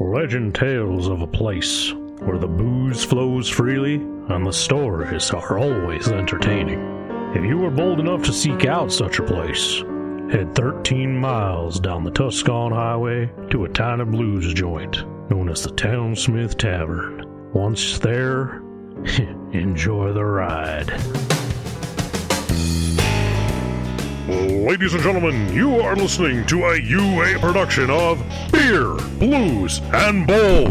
Legend tales of a place where the booze flows freely and the stories are always entertaining. If you are bold enough to seek out such a place, head 13 miles down the Tuscan Highway to a tiny blues joint known as the Townsmith Tavern. Once there, enjoy the ride. Ladies and gentlemen, you are listening to a UA production of Beer, Blues, and Bowl.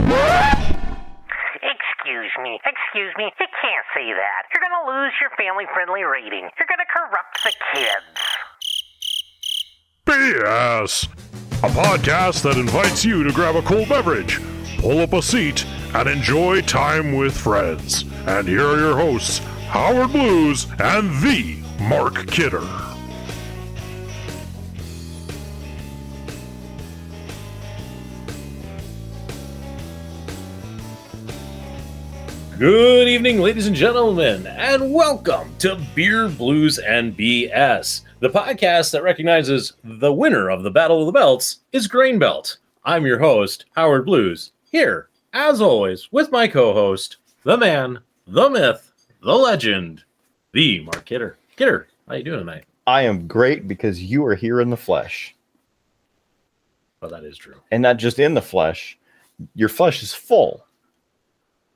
Excuse me, excuse me, you can't say that. You're gonna lose your family friendly rating. You're gonna corrupt the kids. BS! A podcast that invites you to grab a cool beverage, pull up a seat, and enjoy time with friends. And here are your hosts, Howard Blues and the Mark Kidder. Good evening, ladies and gentlemen, and welcome to Beer, Blues, and BS, the podcast that recognizes the winner of the Battle of the Belts is Grain Belt. I'm your host, Howard Blues, here, as always, with my co host, the man, the myth, the legend, the Mark Kidder. Kidder, how you doing tonight? I am great because you are here in the flesh. Well, that is true. And not just in the flesh, your flesh is full.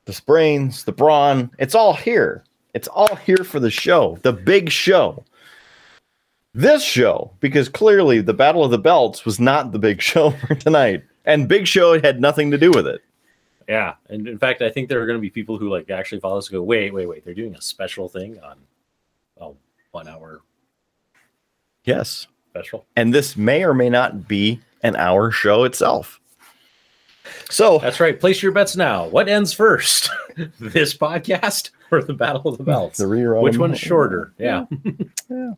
The sprains, the brawn, it's all here. It's all here for the show, the big show. This show, because clearly the Battle of the Belts was not the big show for tonight. And Big Show had nothing to do with it. Yeah, and in fact, I think there are going to be people who like actually follow us. And go, wait, wait, wait! They're doing a special thing on, oh, one hour Yes. special. And this may or may not be an hour show itself. So That's right. Place your bets now. What ends first, this podcast or the Battle of the Belts? the rerun. Which one's shorter? Yeah, Yeah.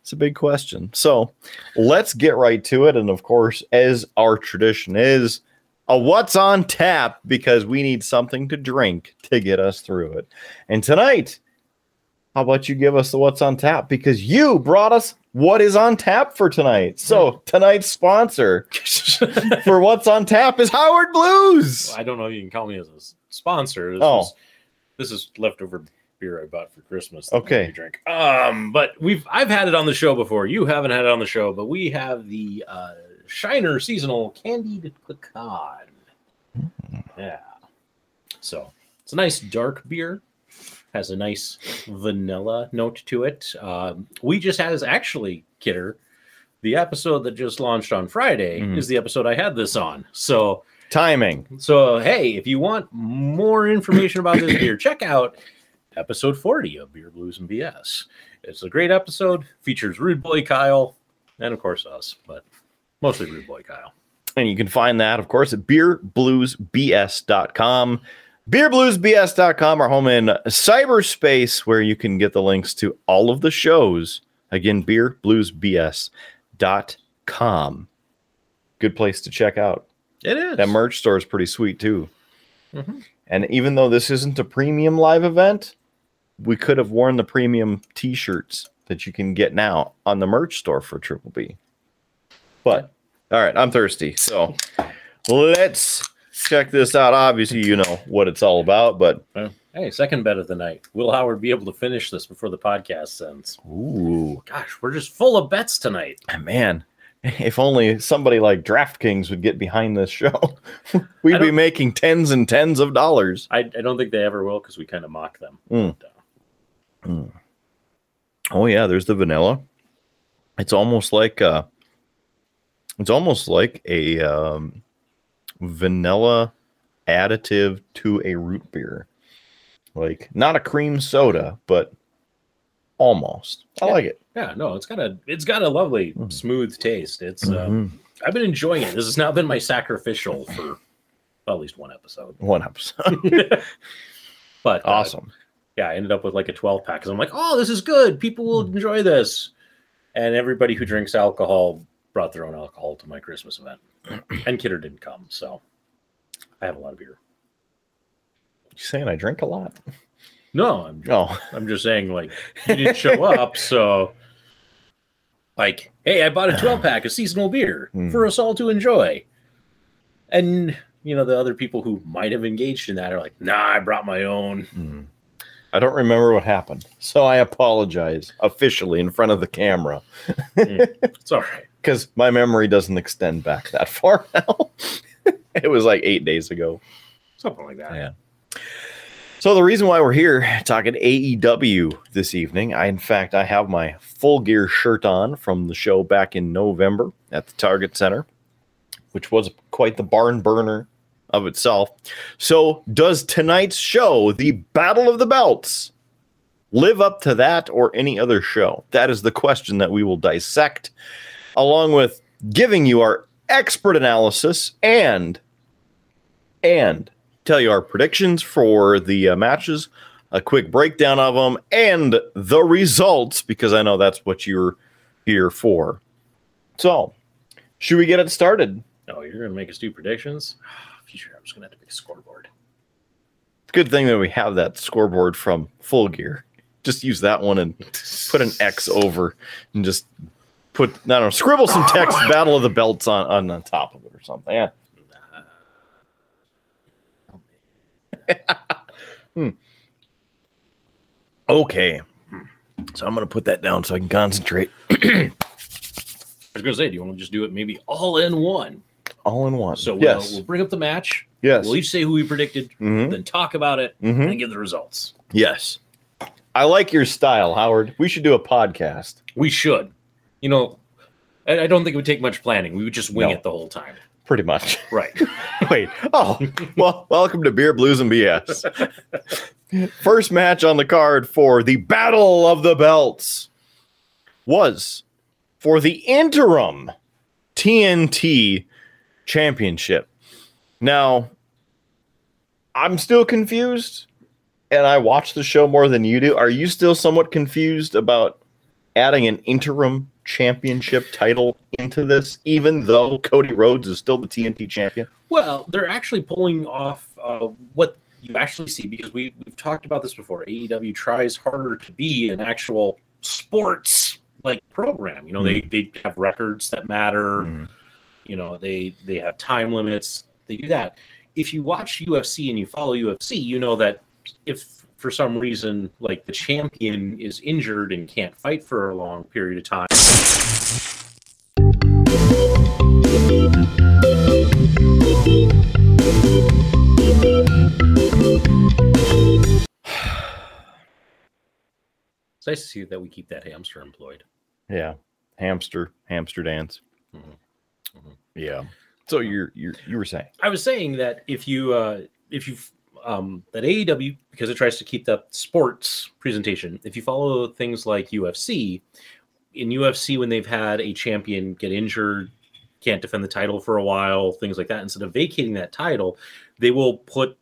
It's a big question. So let's get right to it. And of course, as our tradition is, a what's on tap because we need something to drink to get us through it. And tonight, how about you give us the what's on tap? Because you brought us what is on tap for tonight. So tonight's sponsor for what's on tap is Howard Blues. I don't know if you can call me as a sponsor. This Oh. is, this is leftover beer I bought for Christmas. Okay. drink. Um, but we've I've had it on the show before. You haven't had it on the show, but we have the uh, Shiner seasonal candied pecan. Yeah. So it's a nice dark beer. Has a nice vanilla note to it. Um, we just had this actually, Kidder. The episode that just launched on Friday Mhm. is the episode I had this on. So Timing. so, hey, if you want more information about this beer, check out episode 40 of Beer Blues and BS. It's a great episode, features Rude Boy Kyle, and of course us, but mostly Rude Boy Kyle. And you can find that, of course, at beerbluesbs.com. Beerbluesbs.com, our home in cyberspace, where you can get the links to all of the shows. Again, beerbluesbs.com. Good place to check out. It is. That merch store is pretty sweet, too. Mhm. And even though this isn't a premium live event, we could have worn the premium t shirts that you can get now on the merch store for Triple B. But all right, I'm thirsty. So let's check this out. Obviously, you know what it's all about, but Hey, second bet of the night. Will Howard be able to finish this before the podcast ends? ooh, Gosh, we're just full of bets tonight. man, if only somebody like DraftKings would get behind this show, we'd be making tens and tens of dollars. I, I don't think they ever will because we kind of mock them. Mm. But, uh, Oh yeah, there's the vanilla. It's almost like uh it's almost like a um, vanilla additive to a root beer. Like not a cream soda, but almost. I Yeah. like it. yeah, no, it's got a it's got a lovely Mm. smooth taste. It's uh, Mhm. I've been enjoying it. This has now been my sacrificial for well, at least one episode. One episode. but uh, awesome. yeah, I ended up with like a 12 pack because I'm like, oh, this is good. People will Hmm. enjoy this. And everybody who drinks alcohol brought their own alcohol to my Christmas event. and Kidder didn't come, so I have a lot of beer. You saying I drink a lot? No, I'm Oh, I'm just saying like you didn't show up, so like, hey, I bought a 12 pack of seasonal beer Hmm. for us all to enjoy. And you know the other people who might have engaged in that are like, nah, I brought my own. Hmm. I don't remember what happened, so I apologize officially in front of the camera It's all right. Because my memory doesn't extend back that far now. it was like eight days ago. Something like that. Yeah. So the reason why we're here talking AEW this evening, I in fact I have my full gear shirt on from the show back in November at the Target Center, which was quite the barn burner of itself. So does tonight's show, the Battle of the Belts, live up to that or any other show? That is the question that we will dissect, along with giving you our expert analysis and and tell you our predictions for the uh, matches, a quick breakdown of them, and the results because I know that's what you're here for. So, should we get it started? Oh, you're gonna make us do predictions? Future, I'm just gonna have to make a scoreboard. It's a Good thing that we have that scoreboard from Full Gear. Just use that one and put an X over and just put, I don't know, scribble some text, Battle of the Belts on, on, on top of it or something. Yeah. Hmm. Okay. So I'm going to put that down so I can concentrate I was gonna say, do you want to just do it maybe all in one? all in one. So we'll, yes. we'll bring up the match. yes. We'll each say who we predicted, Mhm. then talk about it, Mhm. and give the results. Yes. I like your style, Howard. We should do a podcast. We should. You know, I, I don't think it would take much planning. We would just wing No. it the whole time. Pretty much. Right. Wait. Oh, well, welcome to Beer Blues and BS. First match on the card for the Battle of the Belts was for the interim TNT Championship. Now, I'm still confused, and I watch the show more than you do. Are you still somewhat confused about adding an interim championship title into this, even though Cody Rhodes is still the TNT champion? Well, they're actually pulling off uh, what you actually see because we, we've talked about this before. AEW tries harder to be an actual sports like program. You know, they, they have records that matter. Mhm. You know, they they have time limits. They do that. If you watch UFC and you follow UFC, you know that if for some reason like the champion is injured and can't fight for a long period of time, nice to see that we keep that hamster employed. Yeah, hamster, hamster dance. Mhm. Mhm. Yeah. So you're you're you were saying? I was saying that if you uh if you um that AEW because it tries to keep the sports presentation, if you follow things like UFC, in UFC when they've had a champion get injured, can't defend the title for a while, things like that, instead of vacating that title, they will put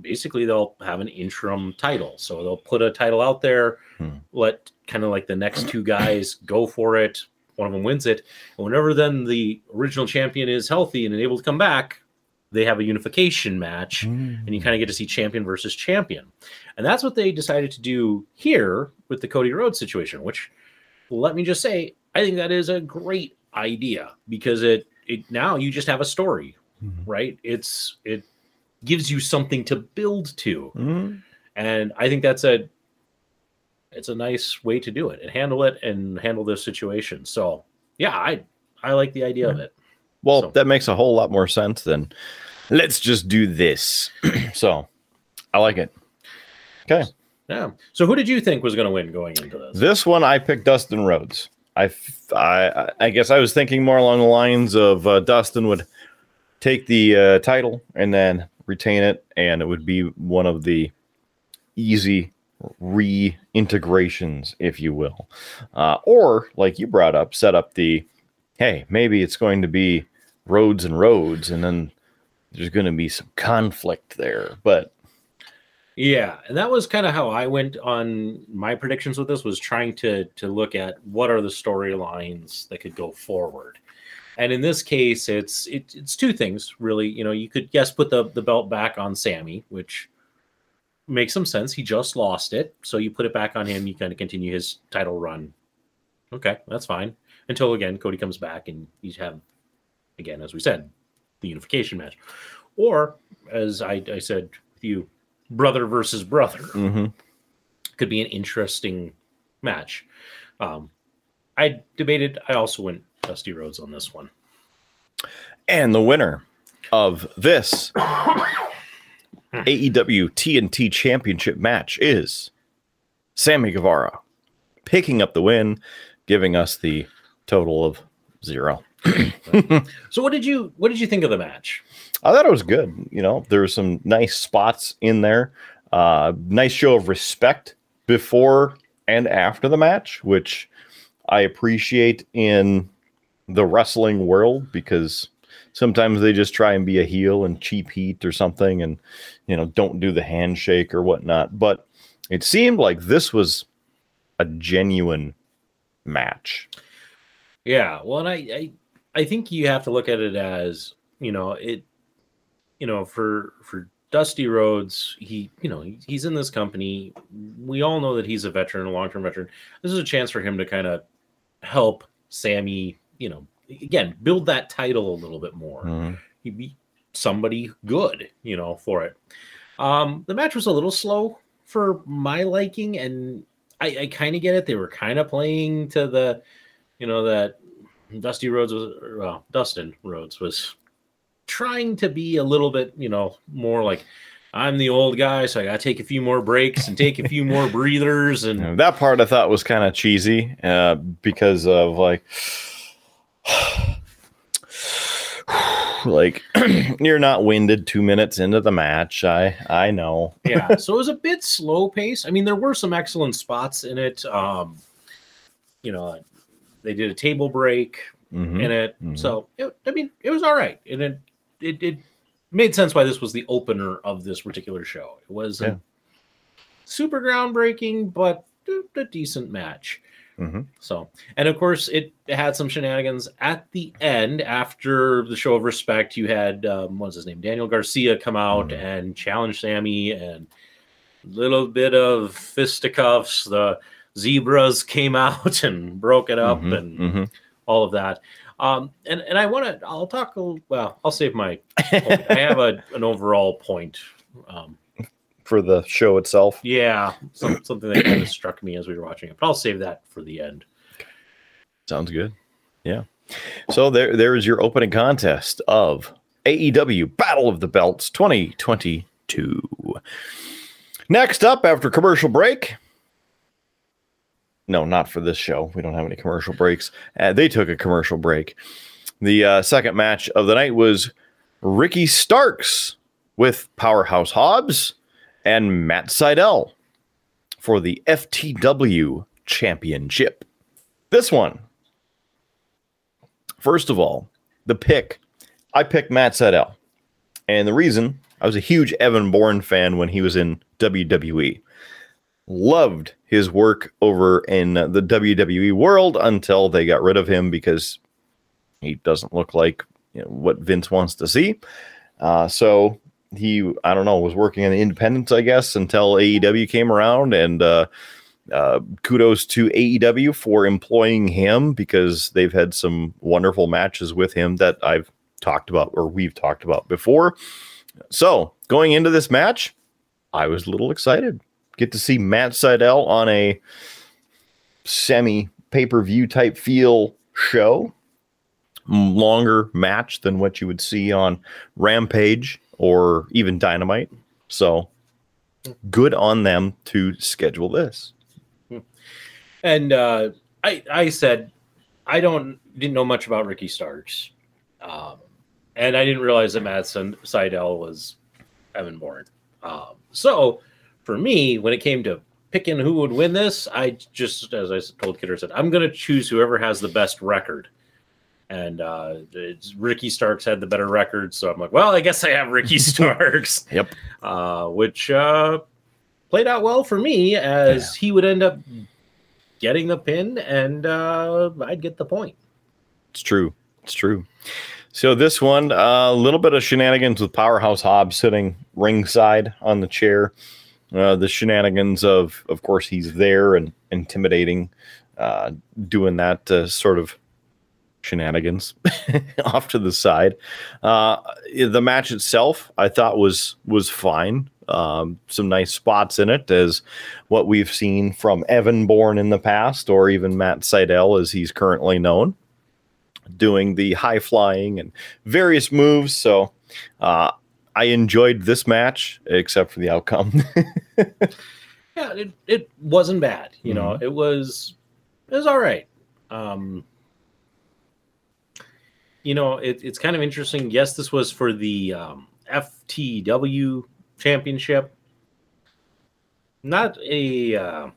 basically they'll have an interim title. So they'll put a title out there, Hmm. let kind of like the next two guys go for it. One of them wins it. And whenever then the original champion is healthy and able to come back, they have a unification match and you kind of get to see champion versus champion. And that's what they decided to do here with the Cody Rhodes situation, which let me just say, I think that is a great idea because it it now you just have a story, Mhm. right? It's it gives you something to build to. Mhm. And I think that's a it's a nice way to do it and handle it and handle this situation. So yeah, I I like the idea of it. Well, So- that makes a whole lot more sense than let's just do this. so I like it. Okay. Yeah. So who did you think was going to win going into this? This one I picked Dustin Rhodes. I, I, I guess I was thinking more along the lines of uh, Dustin would take the uh, title and then retain it, and it would be one of the easy reintegrations, if you will. Uh, or, like you brought up, set up the hey, maybe it's going to be Rhodes and Rhodes, and then there's going to be some conflict there. But Yeah, and that was kind of how I went on my predictions with this was trying to to look at what are the storylines that could go forward. And in this case, it's it, it's two things really. You know, you could yes put the the belt back on Sammy, which makes some sense. He just lost it, so you put it back on him. You kind of continue his title run. Okay, that's fine until again Cody comes back and you have again, as we said, the unification match. or as I, I said with you, brother versus brother Mhm. could be an interesting match. Um, I debated. I also went Dusty Rhodes on this one. And the winner of this AEW TNT Championship match is Sammy Guevara, picking up the win, giving us the total of zero. So what did you what did you think of the match? I thought it was good. You know, there were some nice spots in there. Uh, nice show of respect before and after the match, which I appreciate in the wrestling world because sometimes they just try and be a heel and cheap heat or something and, you know, don't do the handshake or whatnot. But it seemed like this was a genuine match. Yeah, well, and I, I I think you have to look at it as you know it, you know for for Dusty Rhodes, he you know he's in this company. We all know that he's a veteran, a long term veteran. This is a chance for him to kind of help Sammy, you know, again build that title a little bit more. He'd be somebody good, you know, for it. Um, the match was a little slow for my liking, and I, I kind of get it. They were kind of playing to the, you know, that Dusty Rhodes was, well, Dustin Rhodes was trying to be a little bit, you know, more like I'm the old guy, so I got to take a few more breaks and take a few more breathers, and that part I thought was kind of cheesy uh, because of like, like you're not winded two minutes into the match. I I know. yeah so it was a bit slow pace i mean there were some excellent spots in it um you know they did a table break Mhm. in it Mhm. so it, i mean it was all right and it, it it made sense why this was the opener of this particular show it was Yeah. super groundbreaking but a decent match Mhm. so, and of course, it had some shenanigans at the end after the show of respect. You had um, what's his name, Daniel Garcia, come out Mhm. and challenge Sammy, and a little bit of fisticuffs. The zebras came out and broke it up, Mhm. and Mhm. all of that. Um, and and I want to, I'll talk. Well, I'll save my. I have a an overall point. Um, for the show itself. yeah, some, something that kind of struck me as we were watching it, but I'll save that for the end. Sounds good. Yeah. So there there is your opening contest of AEW Battle of the Belts 2022. Next up after commercial break. No, not for this show. We don't have any commercial breaks. Uh, they took a commercial break. The uh, second match of the night was Ricky Starks with Powerhouse Hobbs and Matt Sydal for the FTW Championship. This one First of all, the pick, I picked Matt Sydal. And the reason I was a huge Evan Bourne fan when he was in WWE. Loved his work over in the WWE world until they got rid of him because he doesn't look like you know, what Vince wants to see. Uh, so he, I don't know, was working in the I guess, until AEW came around. And uh, uh, kudos to AEW for employing him because they've had some wonderful matches with him that I've talked about or we've talked about before. So going into this match, I was a little excited. Get to see Matt Sydal on a semi pay per view type feel show. Longer match than what you would see on Rampage or even Dynamite. So good on them to schedule this. And uh, I I said I don't didn't know much about Ricky Starks, um, and I didn't realize that Madsen Sydal was Evan Bourne. Um, so for me, when it came to picking who would win this, I just as I told Kidder said I'm going to choose whoever has the best record. And uh, Ricky Starks had the better record, so I'm like, well, I guess I have Ricky Starks. Yep. uh, which uh, played out well for me as he would end up getting the pin and uh, I'd get the point. It's true. It's true. So this one, a little bit of shenanigans with Powerhouse Hobbs sitting ringside on the chair. Uh, the shenanigans of, of course, he's there and intimidating, uh, doing that sort of shenanigans off to the side. Uh, the match itself, I thought was was fine. Um, some nice spots in it, as what we've seen from Evan Bourne in the past, or even Matt Sydal, as he's currently known, doing the high flying and various moves. So uh, I enjoyed this match, except for the outcome. yeah, it, it wasn't bad. You know, it was it was all right. Um, you know, it, it's kind of interesting. Yes, this was for the um, FTW championship. Not a uh,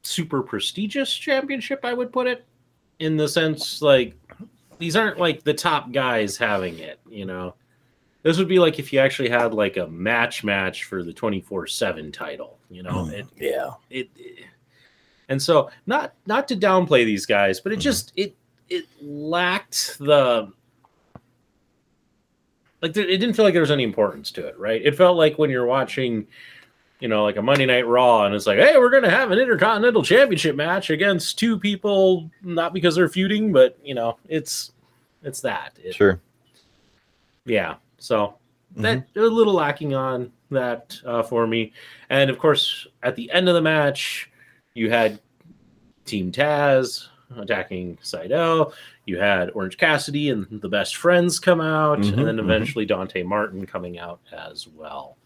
super prestigious championship, I would put it, in the sense like these aren't like the top guys having it, you know. This would be like if you actually had like a match match for the 24/7 title, you know. It, yeah. it, it and so not not to downplay these guys, but it just it it lacked the like it didn't feel like there was any importance to it, right? It felt like when you're watching, you know, like a Monday Night Raw, and it's like, hey, we're gonna have an Intercontinental Championship match against two people, not because they're feuding, but you know, it's it's that. It- Sure. yeah. So that a little lacking on that uh, for me. And of course, at the end of the match, you had Team Taz attacking Sydal. You had Orange Cassidy and the best friends come out, Mhm, and then mhm. eventually Dante Martin coming out as well.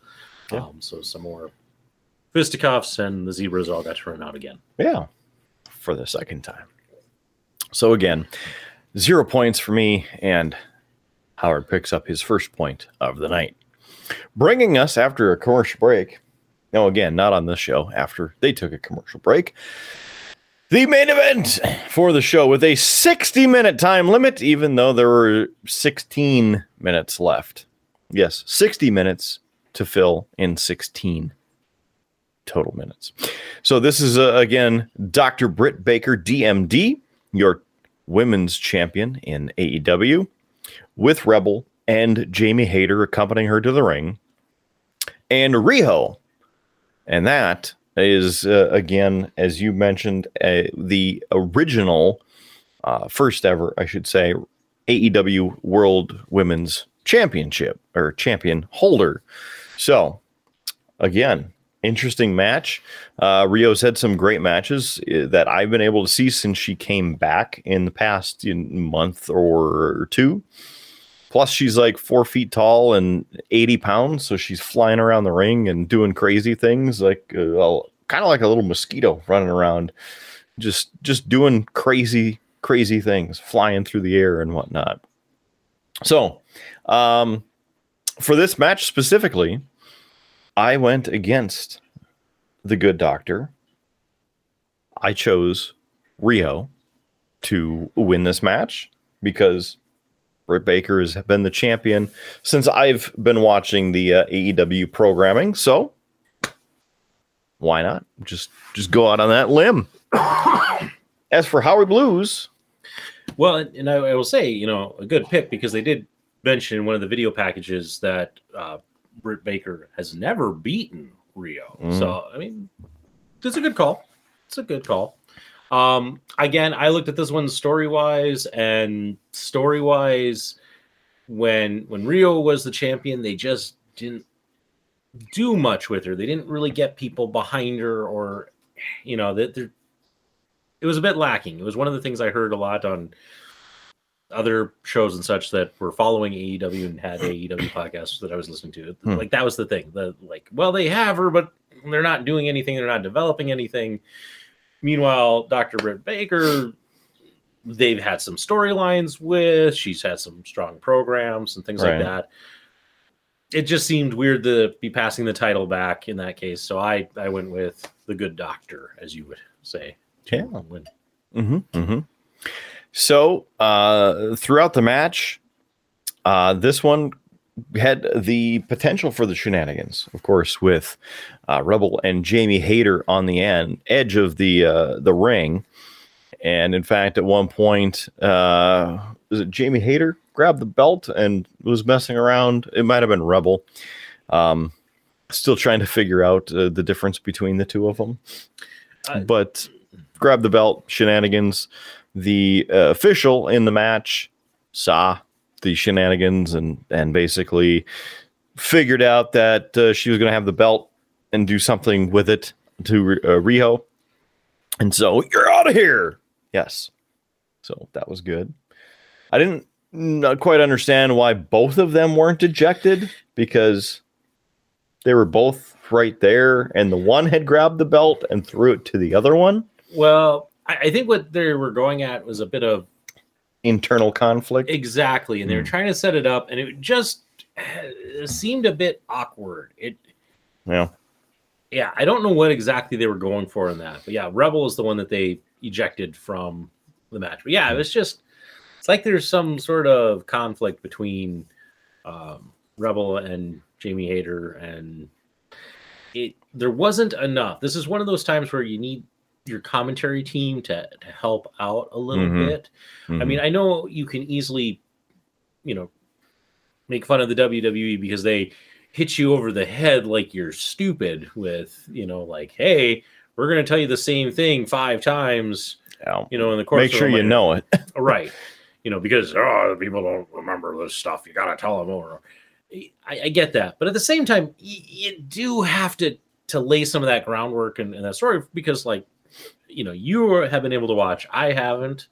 Yeah. Um, so some more fisticuffs, and the zebras all got to run out again. Yeah, for the second time. So again, zero points for me, and Howard picks up his first point of the night, bringing us after a commercial break. No, again, not on this show. After they took a commercial break, the main event for the show with a 60 minute time limit, even though there were 16 minutes left. Yes, 60 minutes to fill in 16 total minutes. So this is uh, again Dr. Britt Baker, DMD, your women's champion in AEW, with Rebel and Jamie Hayter accompanying her to the ring, and Riho, and that is uh, again, as you mentioned, the original, uh, first ever, I should say, AEW World Women's Championship or champion holder. So again, interesting match. Uh, Riho's had some great matches uh, that I've been able to see since she came back in the past know, month or two. Plus, she's like four feet tall and 80 pounds. So she's flying around the ring and doing crazy things like uh, kind of like a little mosquito running around, just just doing crazy, crazy things, flying through the air and whatnot. So, um, for this match specifically, I went against the good doctor. I chose Riho to win this match because Britt Baker has been the champion since I've been watching the uh, AEW programming. So why not just just go out on that limb? As for Howard Blues, Well, and, I, I will say, you know, a good pick because they did mention in one of the video packages that uh, Britt Baker has never beaten Riho. Mm. So, I mean, it's a good call. It's a good call. Um, again, I looked at this one story wise, and story wise, when when Riho was the champion, they just didn't do much with her. They didn't really get people behind her, or you know, that they're it was a bit lacking. It was one of the things I heard a lot on other shows and such that were following AEW and had AEW podcasts that I was listening to. Hmm. Like that was the thing. The like, well, they have her, but they're not doing anything. They're not developing anything. Meanwhile, Dr. Britt Baker, they've had some storylines with. She's had some strong programs and things Right. like that. It just seemed weird to be passing the title back in that case. So I I went with the good doctor, as you would say. Yeah. win. Mm-hmm, mm-hmm. So uh, throughout the match, uh, this one had the potential for the shenanigans, of course, with uh, Rebel and Jamie Hayter on the end edge of the uh, the ring. And in fact, at one point, uh, was it Jamie Hayter grabbed the belt and was messing around? It might have been Rebel. Um, still trying to figure out uh, the difference between the two of them. But grab the belt, shenanigans. the uh, official in the match saw the shenanigans and and basically figured out that uh, she was going to have the belt and do something with it to uh, Riho. And so you're out of here. Yes. So that was good. I didn't not quite understand why both of them weren't ejected because they were both right there and the one had grabbed the belt and threw it to the other one. Well, I, I think what they were going at was a bit of Internal conflict. exactly, and they were Hmm. trying to set it up, and it just uh, seemed a bit awkward. It Yeah. yeah, I don't know what exactly they were going for in that, but yeah, Rebel is the one that they ejected from the match. But yeah, it was just it's like there's some sort of conflict between um, Rebel and Jamie Hayter, and it there wasn't enough. This is one of those times where you need your commentary team to to help out a little Mhm. bit. I Mhm. mean, I know you can easily, you know, make fun of the WWE because they hit you over the head like you're stupid with, you know, like, hey, we're going to tell you the same thing five times, Yeah. you know, in the course Make sure you know it. right? You know, because oh, people don't remember this stuff. You got to tell them over. I, I get that, but at the same time, y- you do have to to lay some of that groundwork and, and that story because, like, you know, you have been able to watch. I haven't.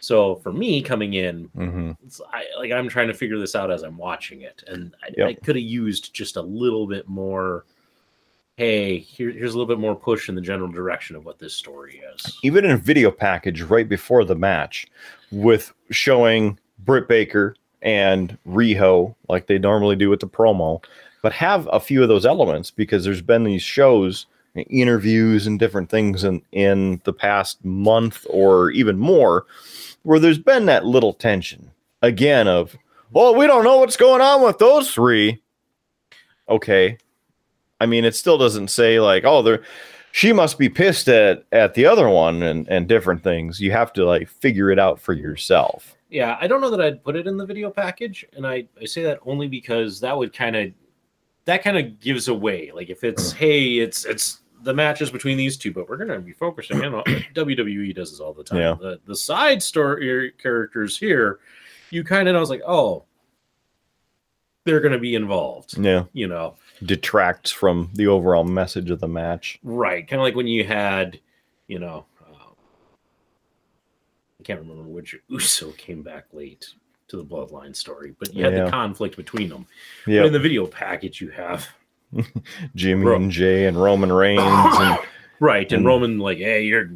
So for me coming in, hmm it's, I, like I'm trying to figure this out as I'm watching it, and I, Yep. I could have used just a little bit more. Hey, here, here's a little bit more push in the general direction of what this story is. Even in a video package right before the match, with showing Britt Baker and Riho like they normally do with the promo, but have a few of those elements because there's been these shows, interviews, and different things in in the past month or even more, where there's been that little tension again of, well, we don't know what's going on with those three. Okay, I mean, it still doesn't say like, oh, they're she must be pissed at at the other one and and different things. You have to like figure it out for yourself. Yeah, I don't know that I'd put it in the video package, and I, I say that only because that would kind of that kind of gives away. Like if it's mm. hey, it's it's the matches between these two, but we're gonna be focusing in on WWE does this all the time. Yeah. The the side story characters here, you kind of know it's like oh, they're gonna be involved. Yeah, You know, detracts from the overall message of the match. right? Kind of like when you had, you know. uh, I can't remember which Uso came back late to the Bloodline story, but you had Yeah. the conflict between them. But in the video package, you have Jimmy Bro. and Jey and Roman Reigns and right, and And- Roman like, "Hey, you're,"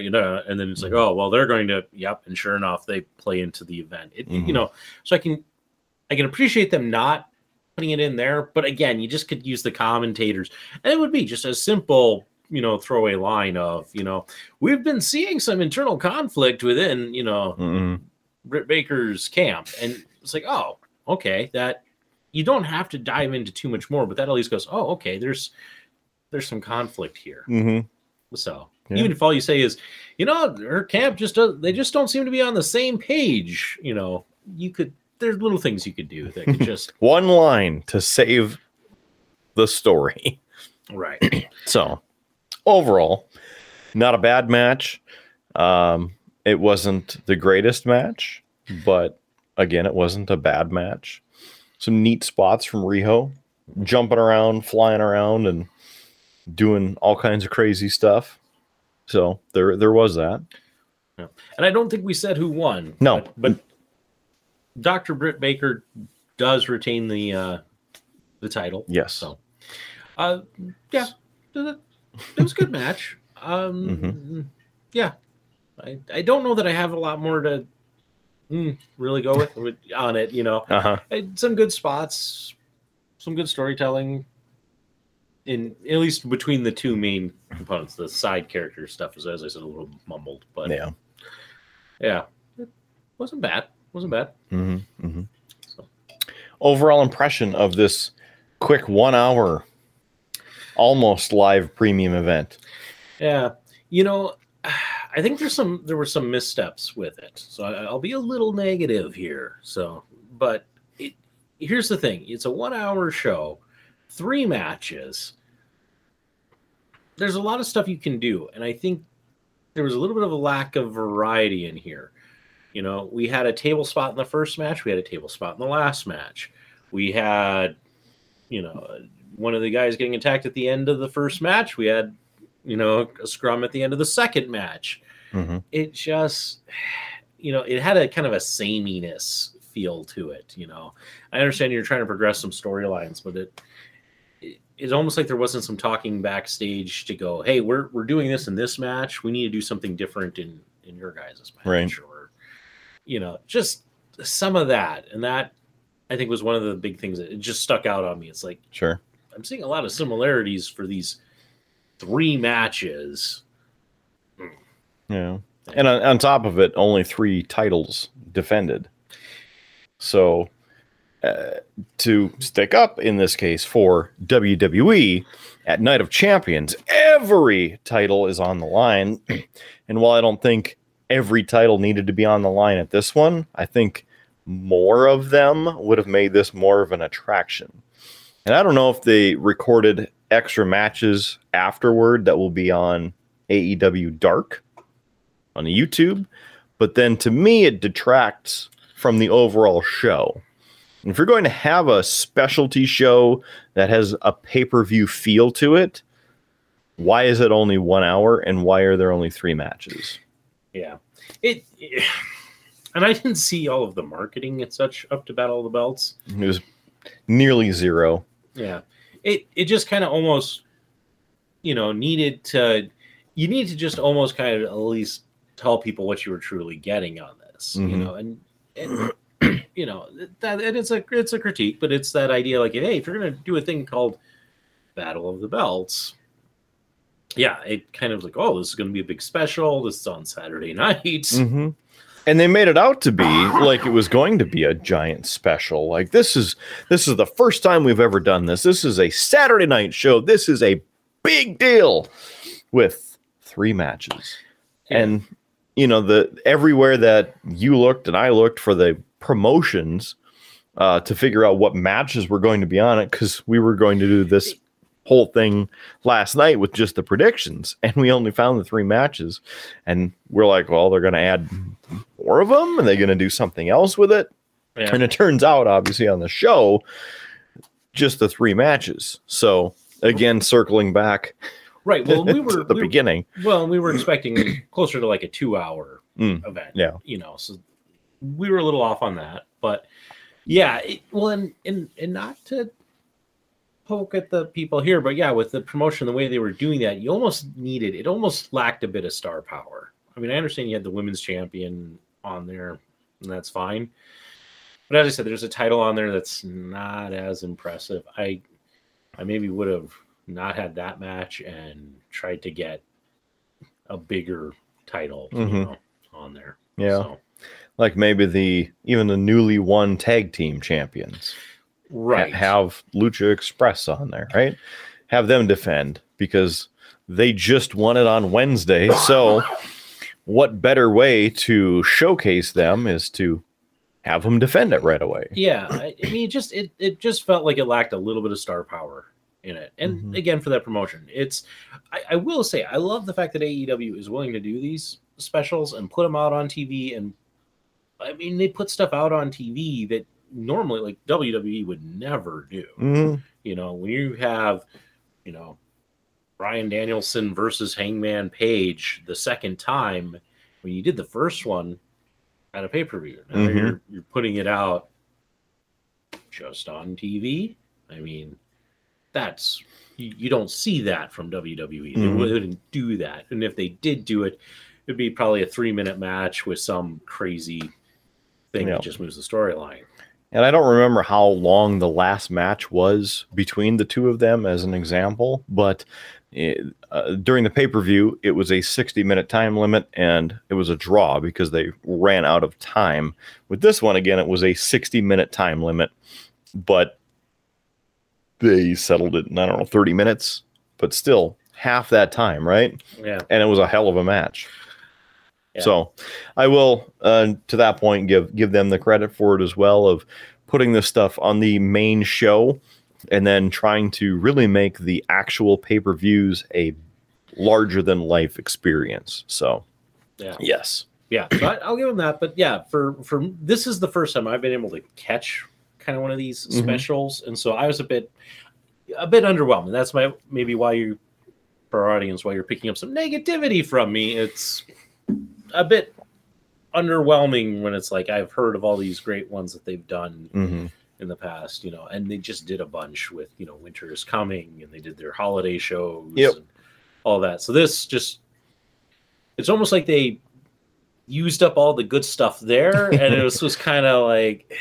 you know, and then it's like, "Oh, well, they're going to," yep, and sure enough, they play into the event. It, Mhm. You know, so I can, I can appreciate them not putting it in there, but again, you just could use the commentators, and it would be just a simple, you know, throwaway line of, you know, we've been seeing some internal conflict within, you know, Mm-mm. Britt Baker's camp, and it's like, oh, okay, that you don't have to dive into too much more, but that at least goes, oh, okay, there's there's some conflict here. Mhm. So Yeah. even if all you say is, you know, her camp just does, they just don't seem to be on the same page, you know, you could there's little things you could do that could just one line to save the story. right. So overall, not a bad match. Um, it wasn't the greatest match, but again, it wasn't a bad match. Some neat spots from Riho, jumping around, flying around, and doing all kinds of crazy stuff. So there, there was that. And I don't think we said who won. No. but, but Dr. Britt Baker does retain the uh the title. Yes. So, uh, yeah, it it was a good match. Um, Mm-hmm. yeah, I, I don't know that I have a lot more to mm, really go with, with on it. You know, Uh huh. Some good spots, some good storytelling. In at least between the two main components, the side character stuff is, as I said, a little mumbled, but Yeah. yeah, it wasn't bad. wasn't bad. hmm hmm So. Overall impression of this quick one hour, almost live premium event. Yeah, you know, I think there's some there were some missteps with it, so I, I'll be a little negative here. So, but it, here's the thing: it's a one-hour show, three matches. There's a lot of stuff you can do, and I think there was a little bit of a lack of variety in here. You know, we had a table spot in the first match, we had a table spot in the last match. We had, you know, one of the guys getting attacked at the end of the first match. We had, you know, a scrum at the end of the second match. Mhm. It just, you know, it had a kind of a sameness feel to it. You know, I understand you're trying to progress some storylines, but it, it it's almost like there wasn't some talking backstage to go, hey, we're we're doing this in this match. We need to do something different in in your guys' match, Right. or you know, just some of that, and that I think was one of the big things that it just stuck out on me. It's like Sure. I'm seeing a lot of similarities for these three matches. Yeah. And on, on top of it, only three titles defended. So uh, to stick up in this case for WWE at Night of Champions, every title is on the line. and while I don't think every title needed to be on the line at this one, I think more of them would have made this more of an attraction. And I don't know if they recorded extra matches afterward that will be on AEW Dark on YouTube, but then to me it detracts from the overall show. And if you're going to have a specialty show that has a pay-per-view feel to it, why is it only 1 hour and why are there only 3 matches? Yeah, it, it- and I didn't see all of the marketing and such up to Battle of the Belts. It was nearly zero. Yeah, it it just kind of almost, you know, needed to. You need to just almost kind of at least tell people what you were truly getting on this, you Mhm. know, and and you know that and it's a it's a critique, but it's that idea like, hey, if you're gonna do a thing called Battle of the Belts, yeah, it kind of like, oh, this is gonna be a big special. This is on Saturday night. Mhm. And they made it out to be like it was going to be a giant special. Like this is this is the first time we've ever done this. This is a Saturday night show. This is a big deal with three matches. Yeah. And you know, the everywhere that you looked and I looked for the promotions uh, to figure out what matches were going to be on it because we were going to do this whole thing last night with just the predictions and we only found the three matches and we're like well they're going to add more of them and they're going to do something else with it Yeah. and it turns out obviously on the show just the three matches so again circling back Right. Well, we were the we- beginning Well, we were expecting closer to like a two-hour Mm, event. yeah. You know, so we were a little off on that, but yeah. It, well, and and and not to poke at the people here, but yeah, with the promotion, the way they were doing that, you almost needed it. Almost lacked a bit of star power. I mean, I understand you had the women's champion on there, and that's fine. But as I said, there's a title on there that's not as impressive. I I maybe would have not had that match and tried to get a bigger title you Mhm. know, on there. Yeah. So, like maybe the even the newly won tag team champions right. have Lucha Express on there, right? Have them defend because they just won it on Wednesday. So, what better way to showcase them is to have them defend it right away? yeah. I, I mean, it just it it just felt like it lacked a little bit of star power in it. And Mhm. again, for that promotion, it's I, I will say I love the fact that AEW is willing to do these specials and put them out on TV. And I mean, they put stuff out on TV that normally like WWE would never do. Mhm. You know, when you have, you know, Bryan Danielson versus Hangman Page the second time, when you did the first one at a pay per view, now Mhm. you're you're putting it out just on TV. I mean, that's you, you don't see that from WWE. They Mhm. wouldn't do that, and if they did do it, it'd be probably a three minute match with some crazy thing Yeah. that just moves the storyline. And I don't remember how long the last match was between the two of them, as an example, but it, uh, during the pay per view, it was a 60 minute time limit and it was a draw because they ran out of time. With this one, again, it was a 60 minute time limit, but they settled it in, I don't know, 30 minutes, but still half that time, right? Yeah. and it was a hell of a match. Yeah. So, I will, uh, to that point, give give them the credit for it as well of putting this stuff on the main show, and then trying to really make the actual pay per views a larger than life experience. So, Yeah. yes. Yeah, so I, I'll give them that. But yeah, for for this is the first time I've been able to catch kind of one of these Mhm. specials, and so I was a bit a bit underwhelmed. And That's my maybe why you for our audience why you're picking up some negativity from me. It's a bit underwhelming when it's like I've heard of all these great ones that they've done hmm in the past, you know, and they just did a bunch with, you know, Winter is Coming and they did their holiday shows Yep. and all that. So this just it's almost like they used up all the good stuff there and it was, was kind of like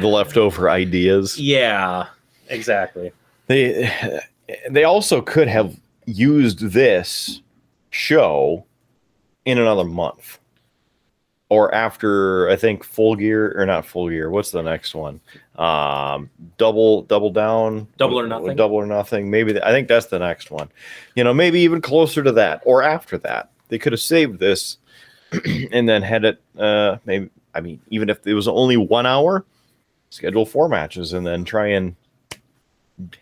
The leftover ideas. yeah, exactly. They they also could have used this show in another month. Or after I think full gear or not full gear. What's the next one? Um double double down. Double or Nothing? Double or nothing. Maybe th- I think that's the next one. You know, maybe even closer to that or after that. They could have saved this and then had it uh maybe I mean even if it was only 1 hour, schedule four matches and then try and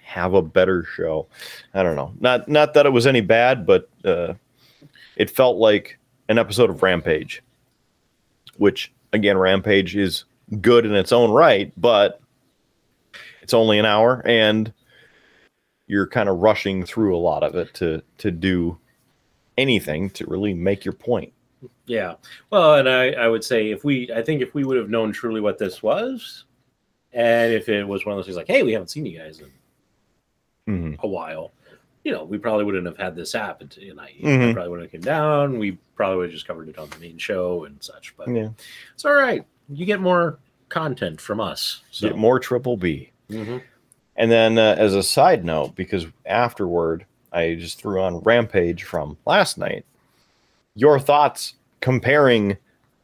have a better show. I don't know. Not not that it was any bad, but uh, it felt like an episode of Rampage, which again, Rampage is good in its own right, but it's only an hour, and you're kind of rushing through a lot of it to to do anything to really make your point. Yeah. Well, and I, I would say if we, I think if we would have known truly what this was, and if it was one of those things like, hey, we haven't seen you guys in Mhm. a while, you know, we probably wouldn't have had this happen tonight. Mhm. I probably wouldn't have came down. We probably would have just covered it on the main show and such. But Yeah, it's all right. You get more content from us. So. get more Triple B. Mhm. And then, uh, as a side note, because afterward I just threw on Rampage from last night, your thoughts comparing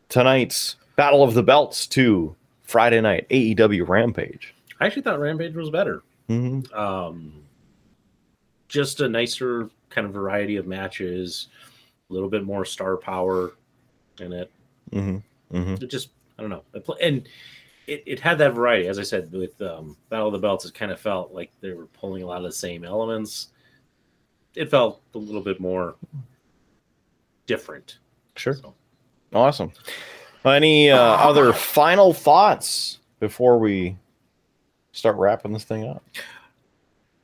tonight's Battle of the Belts to Friday night AEW Rampage? I actually thought Rampage was better. Mm-hmm. Um, just a nicer kind of variety of matches, a little bit more star power in it. Mm-hmm. Mm-hmm. it just I don't know. And it, it had that variety. As I said, with um, Battle of the Belts, it kind of felt like they were pulling a lot of the same elements. It felt a little bit more different. Sure. So, Awesome. Any uh, other final thoughts before we start wrapping this thing up?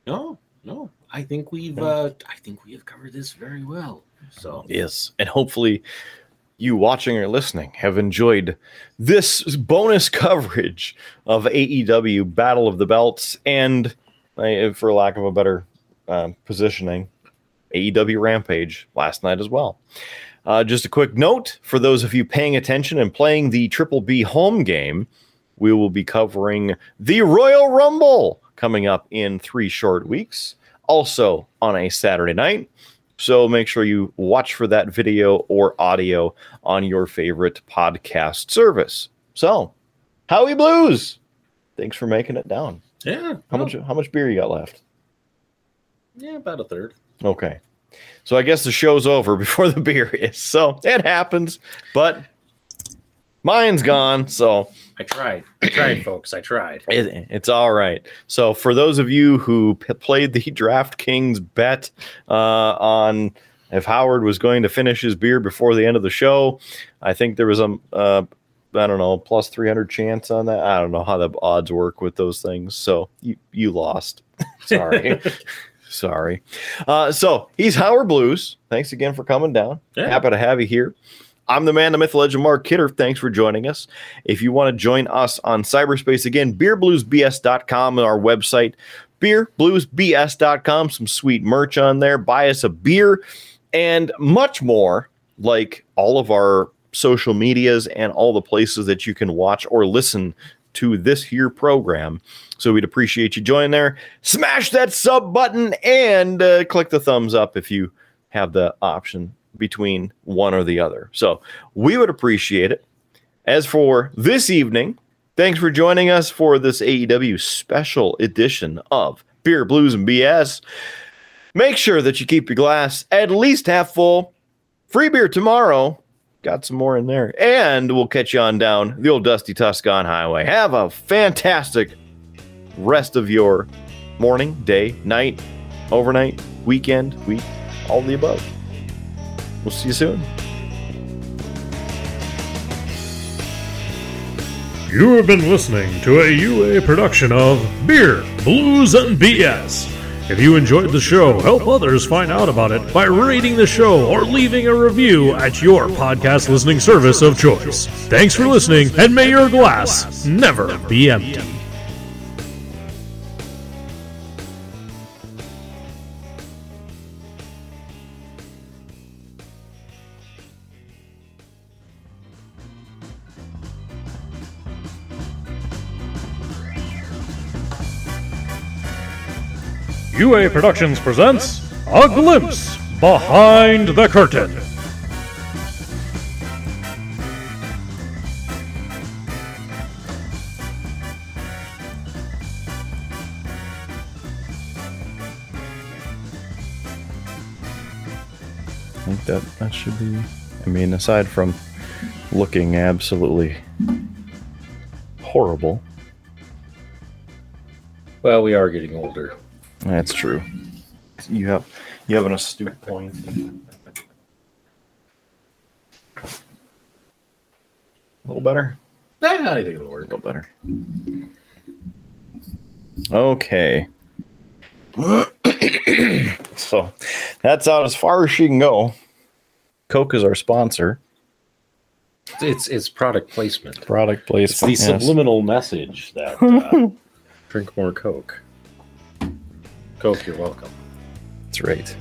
no, no. I think we've uh, I think we have covered this very well. So Yes. And hopefully you watching or listening have enjoyed this bonus coverage of AEW Battle of the Belts and, uh, for lack of a better uh, positioning, AEW Rampage last night as well. Uh, just a quick note for those of you paying attention and playing the Triple B home game, we will be covering the Royal Rumble coming up in three short weeks, also on a Saturday night. So make sure you watch for that video or audio on your favorite podcast service. So, Howie Blues, thanks for making it down. yeah, How no, much how much beer you got left? Yeah, about a third. Okay. So I guess the show's over before the beer is. So it happens, but mine's gone. So I tried. I tried, folks. I tried. it, it's all right. So for those of you who p- played the DraftKings bet uh, on if Howard was going to finish his beer before the end of the show, I think there was a uh, I don't know plus three hundred chance on that. I don't know how the odds work with those things. So you you lost. Sorry. Sorry. Uh, so he's Howard Blues. Thanks again for coming down. Yeah. Happy to have you here. I'm the man, the myth, the legend, Mark Kidder. Thanks for joining us. If you want to join us on cyberspace again, beerbluesbs.com, and our website, beerbluesbs.com, some sweet merch on there. Buy us a beer and much more, like all of our social medias and all the places that you can watch or listen to this here program. So we'd appreciate you joining there. Smash that sub button and uh, click the thumbs up if you have the option between one or the other. So we would appreciate it. As for this evening, thanks for joining us for this AEW special edition of Beer, Blues, and BS. Make sure that you keep your glass at least half full. Free beer tomorrow. Got some more in there. And we'll catch you on down the old Dusty Tuscan Highway. Have a fantastic rest of your morning, day, night, overnight, weekend, week, all the above. We'll see you soon. You have been listening to a UA production of Beer, Blues, and BS. If you enjoyed the show, help others find out about it by rating the show or leaving a review at your podcast listening service of choice. Thanks for listening, and may your glass never be empty. UA Productions presents A Glimpse Behind the Curtain. I think that that should be. I mean, aside from looking absolutely horrible, Well, we are getting older. That's true. You have you have an astute point. A little better. Nah, I think it'll A little better. Okay. so that's out as far as she can go. Coke is our sponsor. It's it's product placement. Product It's placement. the yes. subliminal message that uh, drink more Coke. Coke, you're welcome. That's right.